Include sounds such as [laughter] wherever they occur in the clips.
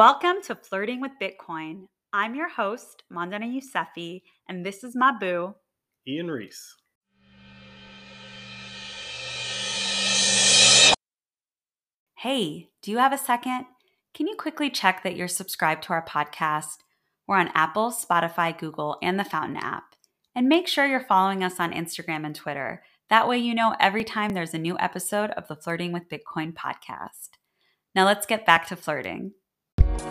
Welcome to Flirting with Bitcoin. I'm your host, Mandana Yousefi, and this is my boo, Ian Reese. Hey, do you have a second? Can you quickly check that you're subscribed to our podcast? We're on Apple, Spotify, Google, and the Fountain app. And make sure you're following us on Instagram and Twitter. That way, you know every time there's a new episode of the Flirting with Bitcoin podcast. Now, let's get back to flirting. Hey,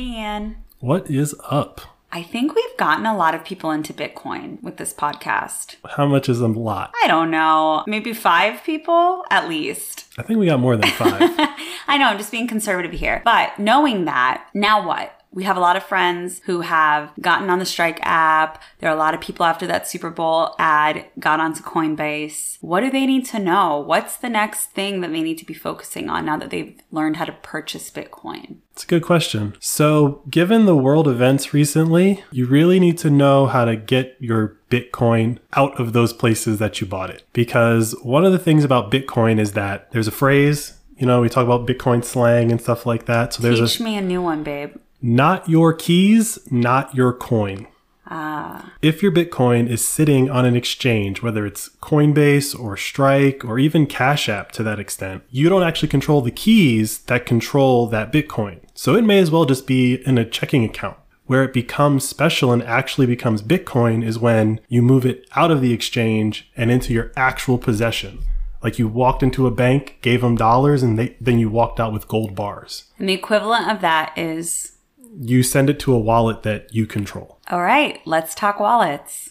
Ian. What is up? I think we've gotten a lot of people into Bitcoin with this podcast. How much is a lot? I don't know, maybe five people at least. I think we got more than five. [laughs] I know, I'm just being conservative here. But knowing that, now what? We have a lot of friends who have gotten on the Strike app. There are a lot of people after that Super Bowl ad got onto Coinbase. What do they need to know? What's the next thing that they need to be focusing on now that they've learned how to purchase Bitcoin? It's a good question. So, given the world events recently, you really need to know how to get your Bitcoin out of those places that you bought it. Because one of the things about Bitcoin is that there's a phrase, you know, we talk about Bitcoin slang and stuff like that. So there's Teach a me a new one, babe. Not your keys, not your coin. Ah, If your Bitcoin is sitting on an exchange, whether it's Coinbase or Strike or even Cash App to that extent, you don't actually control the keys that control that Bitcoin. So it may as well just be in a checking account. Where it becomes special and actually becomes Bitcoin is when you move it out of the exchange and into your actual possession. Like you walked into a bank, gave them dollars, and they, then you walked out with gold bars. and the equivalent of that is You send it to a wallet that you control. all right, let's talk wallets.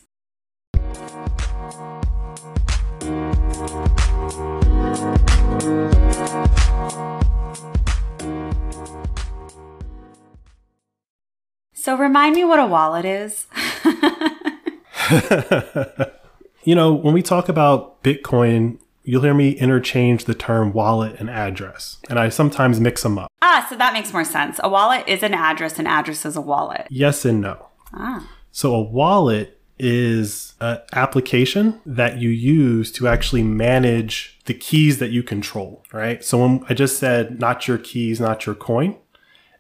So remind me what a wallet is. [laughs] [laughs] You know, when we talk about Bitcoin, you'll hear me interchange the term wallet and address, and I sometimes mix them up. ah, so that makes more sense. A wallet is an address, an address is a wallet. Yes and no. Ah. So, a wallet is an application that you use to actually manage the keys that you control, right? So, when I just said not your keys, not your coin,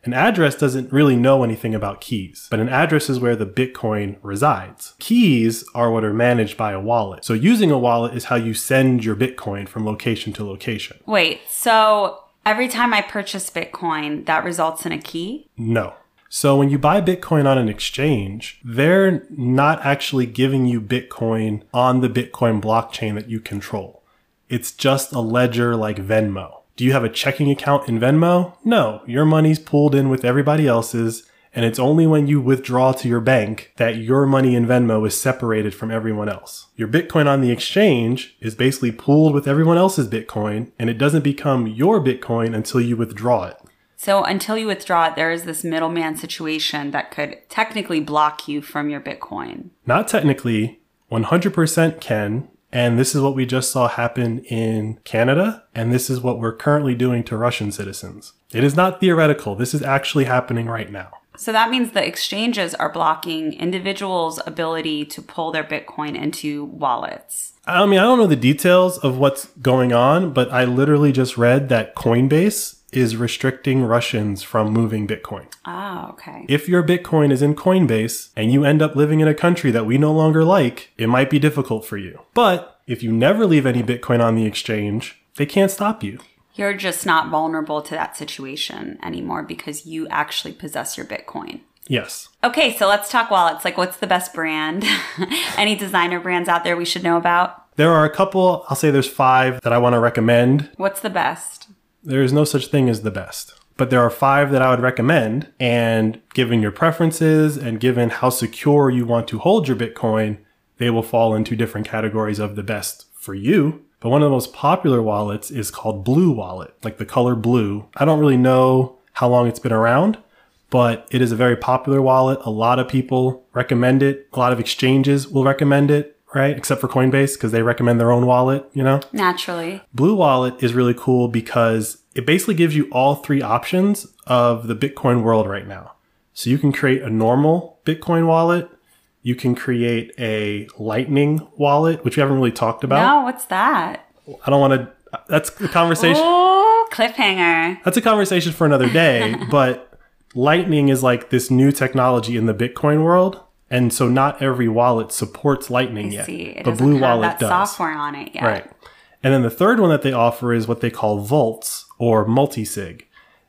an address doesn't really know anything about keys, but an address is where the Bitcoin resides. Keys are what are managed by a wallet. So, using a wallet is how you send your Bitcoin from location to location. Wait, so every time I purchase Bitcoin, that results in a key? No. So when you buy Bitcoin on an exchange, they're not actually giving you Bitcoin on the Bitcoin blockchain that you control. It's just a ledger like Venmo. Do you have a checking account in Venmo? No. Your money's pooled in with everybody else's, and it's only when you withdraw to your bank that your money in Venmo is separated from everyone else. Your Bitcoin on the exchange is basically pooled with everyone else's Bitcoin, and it doesn't become your Bitcoin until you withdraw it. So until you withdraw it, there is this middleman situation that could technically block you from your Bitcoin. Not technically, 100% can. And this is what we just saw happen in Canada. And this is what we're currently doing to Russian citizens. It is not theoretical. This is actually happening right now. So that means the exchanges are blocking individuals' ability to pull their Bitcoin into wallets. I mean, I don't know the details of what's going on, but I literally just read that Coinbase is restricting Russians from moving Bitcoin. Ah, okay. If your Bitcoin is in Coinbase and you end up living in a country that we no longer like, it might be difficult for you. But if you never leave any Bitcoin on the exchange, they can't stop you. You're just not vulnerable to that situation anymore because you actually possess your Bitcoin. Yes. Okay, so let's talk wallets. Like, what's the best brand? [laughs] Any designer brands out there we should know about? There are a couple, I'll say there's five that I want to recommend. What's the best? There is no such thing as the best. But there are five that I would recommend. And given your preferences and given how secure you want to hold your Bitcoin, they will fall into different categories of the best for you. But one of the most popular wallets is called Blue Wallet, like the color blue. I don't really know how long it's been around, but it is a very popular wallet. A lot of people recommend it. A lot of exchanges will recommend it, right? Except for Coinbase because they recommend their own wallet, you know? Naturally. Blue Wallet is really cool because it basically gives you all three options of the Bitcoin world right now. So you can create a normal Bitcoin wallet, you can create a Lightning wallet, which we haven't really talked about. No, what's that? I don't want to. That's a conversation. Oh, cliffhanger. That's a conversation for another day. [laughs] but Lightning is like this new technology in the Bitcoin world, and so not every wallet supports Lightning I yet. see. It but Blue have Wallet that does. software on it yet. Right. And then the third one that they offer is what they call vaults or multisig.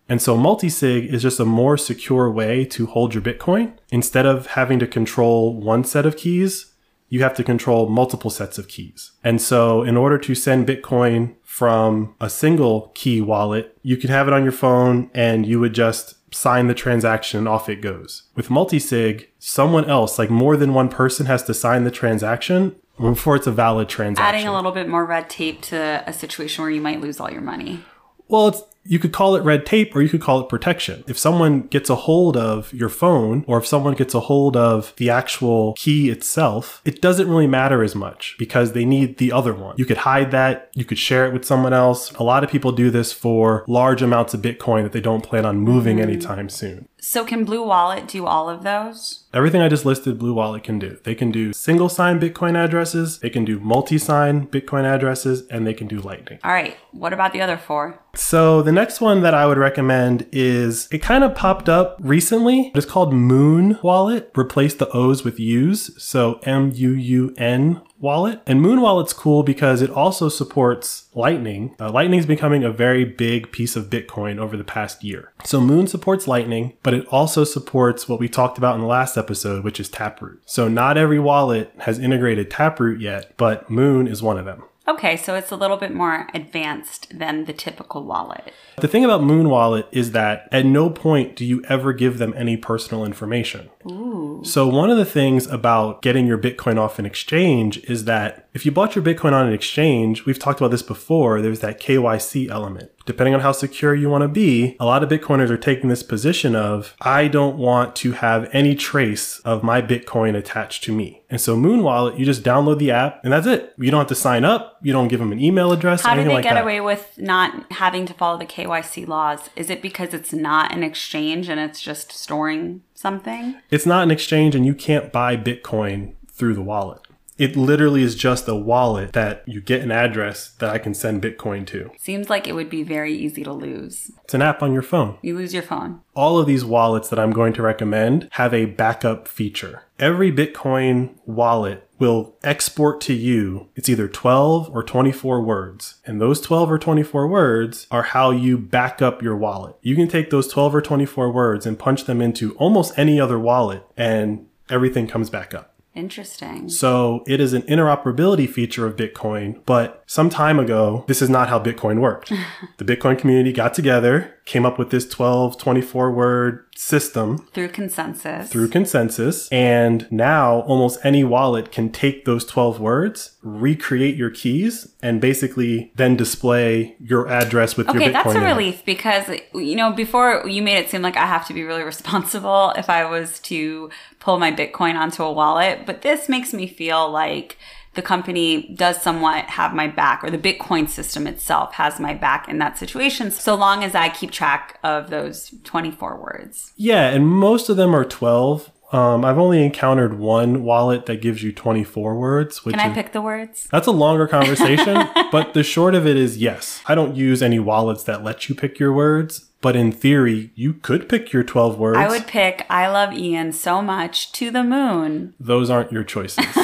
And so multisig is just a more secure way to hold your Bitcoin. Instead of having to control one set of keys, you have to control multiple sets of keys. And so in order to send Bitcoin from a single key wallet, you could have it on your phone and you would just sign the transaction and off it goes. With multisig, someone else, like more than one person has to sign the transaction before it's a valid transaction. Adding a little bit more red tape to a situation where you might lose all your money. Well, it's you could call it red tape or you could call it protection. If someone gets a hold of your phone or if someone gets a hold of the actual key itself, it doesn't really matter as much because they need the other one. You could hide that, you could share it with someone else. A lot of people do this for large amounts of Bitcoin that they don't plan on moving mm-hmm. anytime soon. So can Blue Wallet do all of those? Everything I just listed, Blue Wallet can do. They can do single sign Bitcoin addresses, they can do multi sign Bitcoin addresses, and they can do Lightning. All right. What about the other four? So the next one that I would recommend is it kind of popped up recently. It's called Muun Wallet. Replace the O's with U's. So M U U N wallet. And Muun Wallet's cool because it also supports Lightning. Uh, Lightning is becoming a very big piece of Bitcoin over the past year. So Muun supports Lightning, but it also supports what we talked about in the last episode, which is Taproot. So not every wallet has integrated Taproot yet, but Muun is one of them. Okay, so it's a little bit more advanced than the typical wallet. The thing about Muun Wallet is that at no point do you ever give them any personal information. Ooh. So, one of the things about getting your Bitcoin off an exchange is that if you bought your Bitcoin on an exchange, we've talked about this before, there's that KYC element. Depending on how secure you want to be, a lot of Bitcoiners are taking this position of, I don't want to have any trace of my Bitcoin attached to me. And so, Muun Wallet, you just download the app and that's it. You don't have to sign up, you don't give them an email address, How do they like get that. away with not having to follow the KYC laws? Is it because it's not an exchange and it's just storing something? It's not an exchange and you can't buy Bitcoin through the wallet. It literally is just a wallet that you get an address that I can send Bitcoin to. Seems like it would be very easy to lose. It's an app on your phone. You lose your phone. All of these wallets that I'm going to recommend have a backup feature. Every Bitcoin wallet will export to you, it's either 12 or 24 words. And those 12 or 24 words are how you back up your wallet. You can take those 12 or 24 words and punch them into almost any other wallet and everything comes back up. Interesting. So it is an interoperability feature of Bitcoin, but some time ago, this is not how Bitcoin worked. [laughs] the Bitcoin community got together, came up with this 12, 24 word system Through consensus. through consensus, and now almost any wallet can take those 12 words, recreate your keys, and basically then display your address with your Okay, Bitcoin. that's a it. relief because you know before you made it seem like I have to be really [laughs] responsible if I was to pull my Bitcoin onto a wallet, but this makes me feel like the company does somewhat have my back or the Bitcoin system itself has my back in that situation so long as I keep track of those 24 words. Yeah, and most of them are 12. Um, I've only encountered one wallet that gives you 24 words, which Can I is pick the words? That's a longer conversation, [laughs] but the short of it is yes. I don't use any wallets that let you pick your words, but in theory, you could pick your 12 words. I would pick I love Ian so much to the moon. Those aren't your choices. [laughs]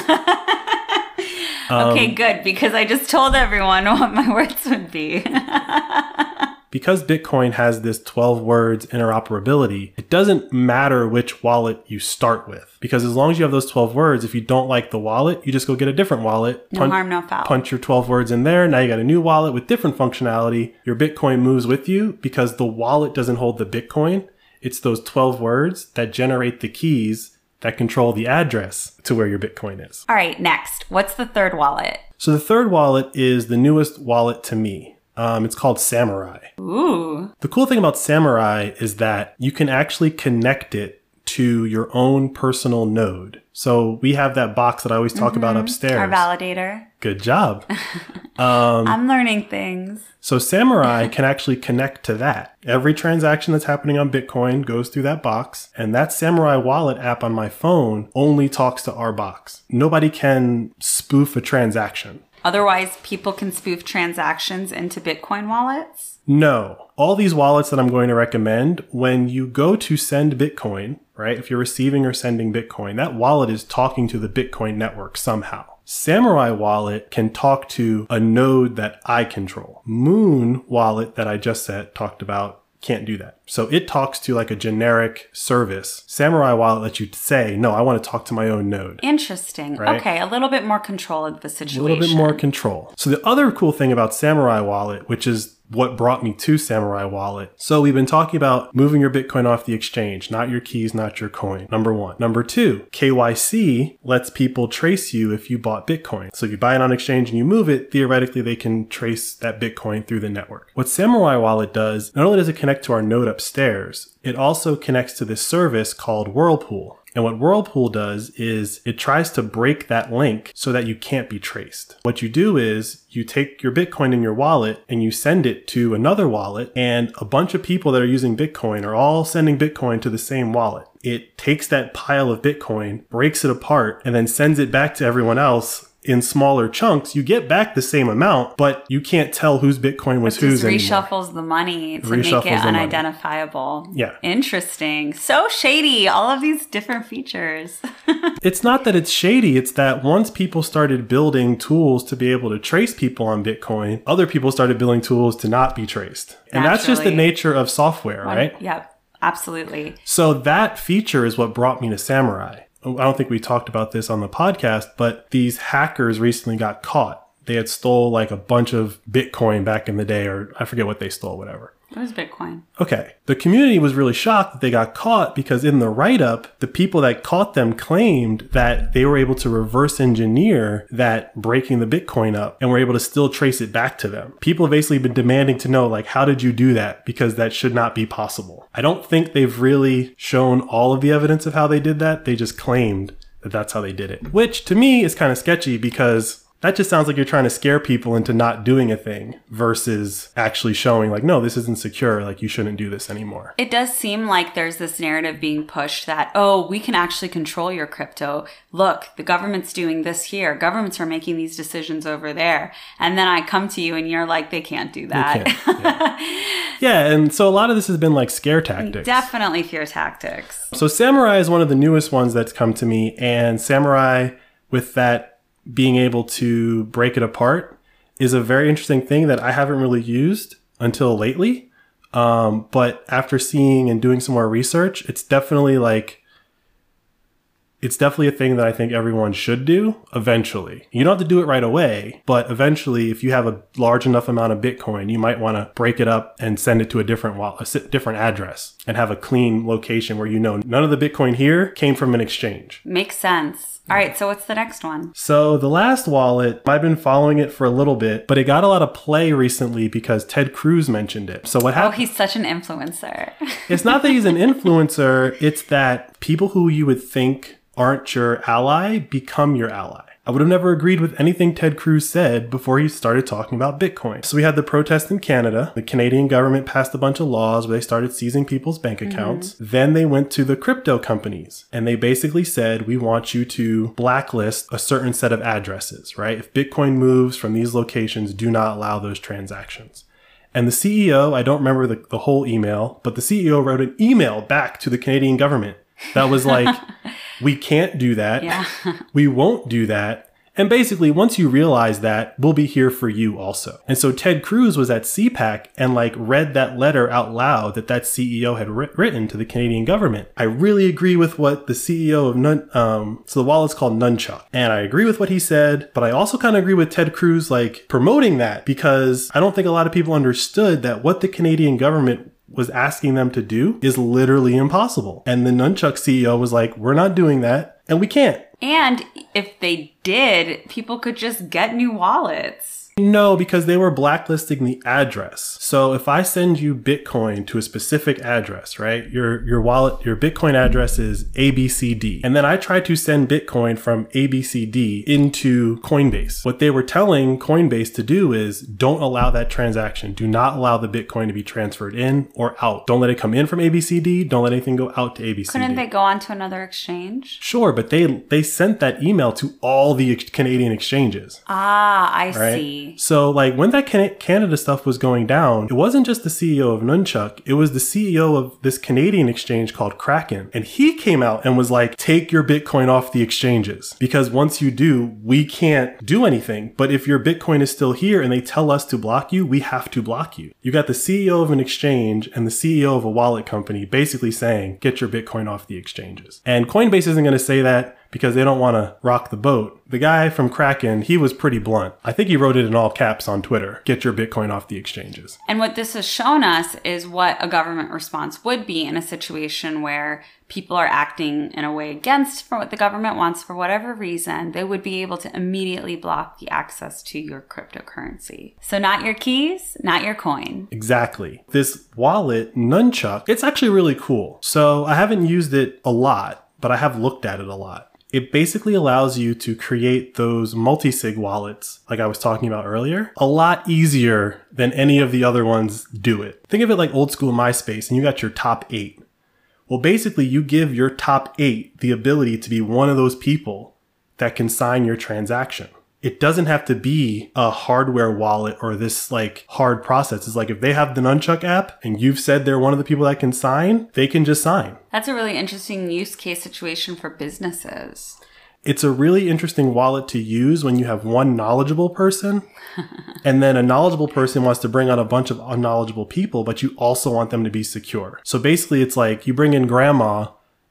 okay, Um, good because I just told everyone [laughs] what my words would be. [laughs] because Bitcoin has this 12 words interoperability, it doesn't matter which wallet you start with. Because as long as you have those 12 words, if you don't like the wallet, you just go get a different wallet. No punch- harm, no foul. punch your 12 words in there. Now you got a new wallet with different functionality. Your Bitcoin moves with you because the wallet doesn't hold the Bitcoin. It's those 12 words that generate the keys that control the address to where your Bitcoin is. All right, next. What's the third wallet? So the third wallet is the newest wallet to me. Um, it's called Samourai. Ooh. The cool thing about Samourai is that you can actually connect it to your own personal node. So we have that box that I always talk about mm-hmm. upstairs. Our validator. Good job. [laughs] Um, I'm learning things. So Samourai [laughs] can actually connect to that. Every transaction that's happening on Bitcoin goes through that box, and that Samourai wallet app on my phone only talks to our box. Nobody can spoof a transaction. Otherwise, people can spoof transactions into Bitcoin wallets. No. All these wallets that I'm going to recommend, when you go to send Bitcoin, right? If you're receiving or sending Bitcoin, that wallet is talking to the Bitcoin network somehow. Samourai wallet can talk to a node that I control. Muun wallet that I just said talked about can't do that. So it talks to like a generic service. Samourai wallet lets you say, no, I want to talk to my own node. Interesting. Right. Okay, a little bit more control of the situation. A little bit more control. So the other cool thing about Samourai wallet, which is what brought me to Samourai Wallet. So we've been talking about moving your Bitcoin off the exchange, not your keys, not your coin. Number one. Number two, KYC lets people trace you if you bought Bitcoin. So if you buy it on exchange and you move it, theoretically they can trace that Bitcoin through the network. What Samourai Wallet does, not only does it connect to our node upstairs, it also connects to this service called Whirlpool. And what Whirlpool does is it tries to break that link so that you can't be traced. What you do is you take your Bitcoin in your wallet and you send it to another wallet, and a bunch of people that are using Bitcoin are all sending Bitcoin to the same wallet. It takes that pile of Bitcoin, breaks it apart, and then sends it back to everyone else in smaller chunks. You get back the same amount, but you can't tell whose Bitcoin was whose anymore. reshuffles the money to make Reshuffles it the money. unidentifiable. Yeah. Interesting. So shady. All of these different features. [laughs] It's not that it's shady, it's that once people started building tools to be able to trace people on Bitcoin, other people started building tools to not be traced. And that's just the nature of software, right? Yep. Absolutely. So that feature is what brought me to Samourai. Oh, I don't think we talked about this on the podcast, but these hackers recently got caught. They had stole like a bunch of Bitcoin back in the day, or I forget what they stole, whatever. What is Bitcoin? Okay. The community was really shocked that they got caught because in the write up, the people that caught them claimed that they were able to reverse engineer that breaking the Bitcoin up and were able to still trace it back to them. People have basically been demanding to know, like, how did you do that? Because that should not be possible. I don't think they've really shown all of the evidence of how they did that. They just claimed that that's how they did it, which to me is kind of sketchy because that just sounds like you're trying to scare people into not doing a thing versus actually showing like, no, this isn't secure. Like you shouldn't do this anymore. It does seem like there's this narrative being pushed that, oh, we can actually control your crypto. Look, the government's doing this here. Governments are making these decisions over there. And then I come to you and you're like, they can't do that. can't, [laughs] Yeah. And so a lot of this has been like scare tactics. Definitely fear tactics. So Samourai is one of the newest ones that's come to me, and Samourai with that being able to break it apart is a very interesting thing that I haven't really used until lately. Um, but after seeing and doing some more research, it's definitely like it's definitely a thing that I think everyone should do eventually. You don't have to do it right away, but eventually, if you have a large enough amount of Bitcoin, you might want to break it up and send it to a different wallet, a different address, and have a clean location where you know none of the Bitcoin here came from an exchange. Makes sense. All right, so what's the next one? So the last wallet, I've been following it for a little bit, but it got a lot of play recently because Ted Cruz mentioned it. So what oh, happened? Oh, he's such an influencer. [laughs] It's not that he's an influencer, it's that people who you would think aren't your ally become your ally. I would have never agreed with anything Ted Cruz said before he started talking about Bitcoin. So we had the protest in Canada. The Canadian government passed a bunch of laws where they started seizing people's bank mm-hmm. accounts. Then they went to the crypto companies and they basically said, we want you to blacklist a certain set of addresses, right? If Bitcoin moves from these locations, do not allow those transactions. And the CEO, I don't remember the, the whole email, but the CEO wrote an email back to the Canadian government that was like, [laughs] we can't do that. Yeah. [laughs] We won't do that. And basically, once you realize that, we'll be here for you also. And so Ted Cruz was at CPAC and like read that letter out loud that that CEO had writ- written to the Canadian government. I really agree with what the CEO of Nun, um, so the wallet's called Nunchuk. And I agree with what he said, but I also kind of agree with Ted Cruz like promoting that because I don't think a lot of people understood that what the Canadian government was asking them to do is literally impossible. And the Nunchuk CEO was like, we're not doing that and we can't. and if they did, people could just get new wallets. No, because they were blacklisting the address. So if I send you Bitcoin to a specific address, right? Your your wallet, your Bitcoin address is ABCD. And then I try to send Bitcoin from ABCD into Coinbase. What they were telling Coinbase to do is don't allow that transaction. Do not allow the Bitcoin to be transferred in or out. Don't let it come in from ABCD. Don't let anything go out to ABCD. Couldn't they go on to another exchange? Sure, but they they sent that email to all the Canadian exchanges. Ah, I Right. see. So, like, when that Canada stuff was going down, it wasn't just the CEO of Nunchuk, it was the CEO of this Canadian exchange called Kraken. And he came out and was like, take your Bitcoin off the exchanges. Because once you do, we can't do anything. But if your Bitcoin is still here and they tell us to block you, we have to block you. You got the CEO of an exchange and the CEO of a wallet company basically saying, get your Bitcoin off the exchanges. And Coinbase isn't going to say that because they don't want to rock the boat. The guy from Kraken, he was pretty blunt. I think he wrote it in all caps on Twitter get your Bitcoin off the exchanges. And what this has shown us is what a government response would be in a situation where people are acting in a way against what the government wants for whatever reason. They would be able to immediately block the access to your cryptocurrency. So, not your keys, not your coin. Exactly. This wallet, Nunchuk, it's actually really cool. So I haven't used it a lot, but I have looked at it a lot. It basically allows you to create those multi-sig wallets, like I was talking about earlier, a lot easier than any of the other ones do it. Think of it like old school MySpace, and you got your top eight. Well, basically, you give your top eight the ability to be one of those people that can sign your transaction. It doesn't have to be a hardware wallet or this like hard process. It's like if they have the Nunchuk app and you've said they're one of the people that can sign, they can just sign. That's a really interesting use case situation for businesses. It's a really interesting wallet to use when you have one knowledgeable person [laughs] and then a knowledgeable person wants to bring on a bunch of unknowledgeable people, but you also want them to be secure. So basically, it's like you bring in grandma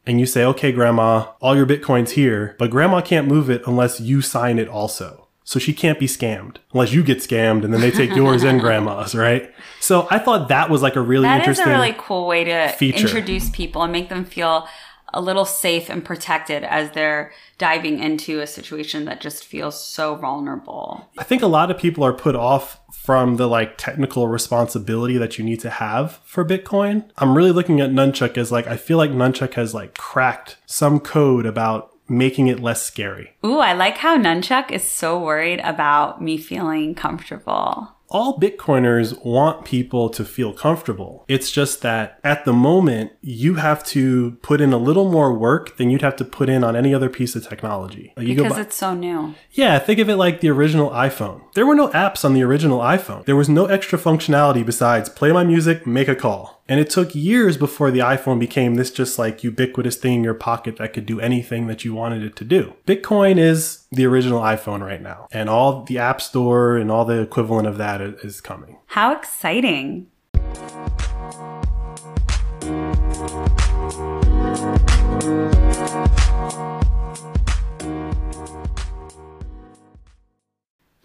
and you say, okay, grandma, all your Bitcoin's here, but grandma can't move it unless you sign it also. So she can't be scammed unless you get scammed and then they take yours and [laughs] grandma's, right? So I thought that was like a really That is interesting. a really cool way to feature. introduce people and make them feel a little safe and protected as they're diving into a situation that just feels so vulnerable. I think a lot of people are put off from the like technical responsibility that you need to have for Bitcoin. I'm really looking at Nunchuk as like I feel like Nunchuk has like cracked some code about making it less scary. Ooh, I like how Nunchuk is so worried about me feeling comfortable. All Bitcoiners want people to feel comfortable. It's just that at the moment, you have to put in a little more work than you'd have to put in on any other piece of technology. Like, Because buy- it's so new. Yeah, think of it like the original iPhone. There were no apps on the original iPhone. There was no extra functionality besides play my music, make a call. And it took years before the iPhone became this just like ubiquitous thing in your pocket that could do anything that you wanted it to do. Bitcoin is the original iPhone right now. And all the App Store and all the equivalent of that is coming. How exciting!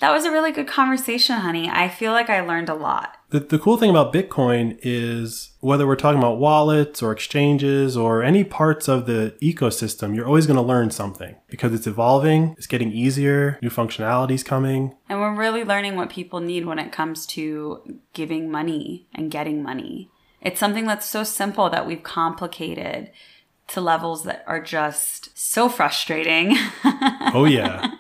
That was a really good conversation, honey. I feel like I learned a lot. The, the cool thing about Bitcoin is whether we're talking about wallets or exchanges or any parts of the ecosystem, you're always going to learn something because it's evolving, it's getting easier, new functionalities coming. And we're really learning what people need when it comes to giving money and getting money. It's something that's so simple that we've complicated to levels that are just so frustrating. [laughs] Oh, yeah.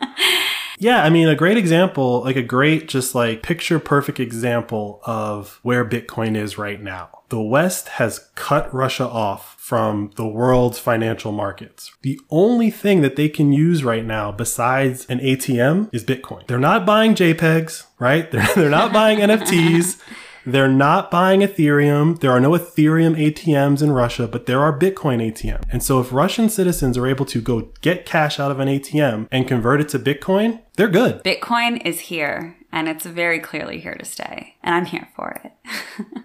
Yeah, I mean, a great example, like a great, just like picture perfect example of where Bitcoin is right now. The West has cut Russia off from the world's financial markets. The only thing that they can use right now besides an ATM is Bitcoin. They're not buying JPEGs, right? [laughs] They're, they're not buying NFTs. [laughs] They're not buying Ethereum. There are no Ethereum ATMs in Russia, but there are Bitcoin ATM. And so if Russian citizens are able to go get cash out of an ATM and convert it to Bitcoin, they're good. Bitcoin is here and it's very clearly here to stay. And I'm here for it. [laughs]